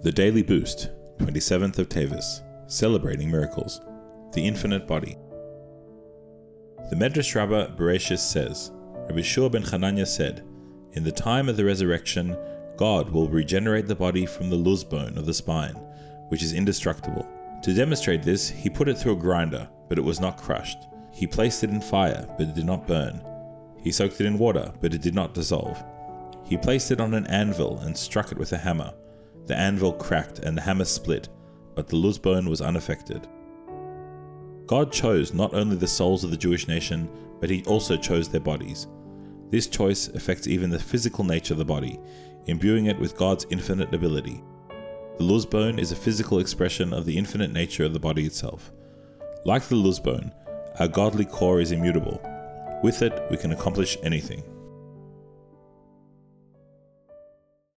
The Daily Boost, 27th of Teves, celebrating miracles. The infinite body. The Medrash Rabbah Bereshis says, Rabbi Shua ben Chananya said, In the time of the resurrection, God will regenerate the body from the luz bone of the spine, which is indestructible. To demonstrate this, he put it through a grinder, but it was not crushed. He placed it in fire, but it did not burn. He soaked it in water, but it did not dissolve. He placed it on an anvil and struck it with a hammer. The anvil cracked and the hammer split, but the luz bone was unaffected. God chose not only the souls of the Jewish nation, but he also chose their bodies. This choice affects even the physical nature of the body, imbuing it with God's infinite ability. The luz bone is a physical expression of the infinite nature of the body itself. Like the luz bone, our godly core is immutable. With it, we can accomplish anything.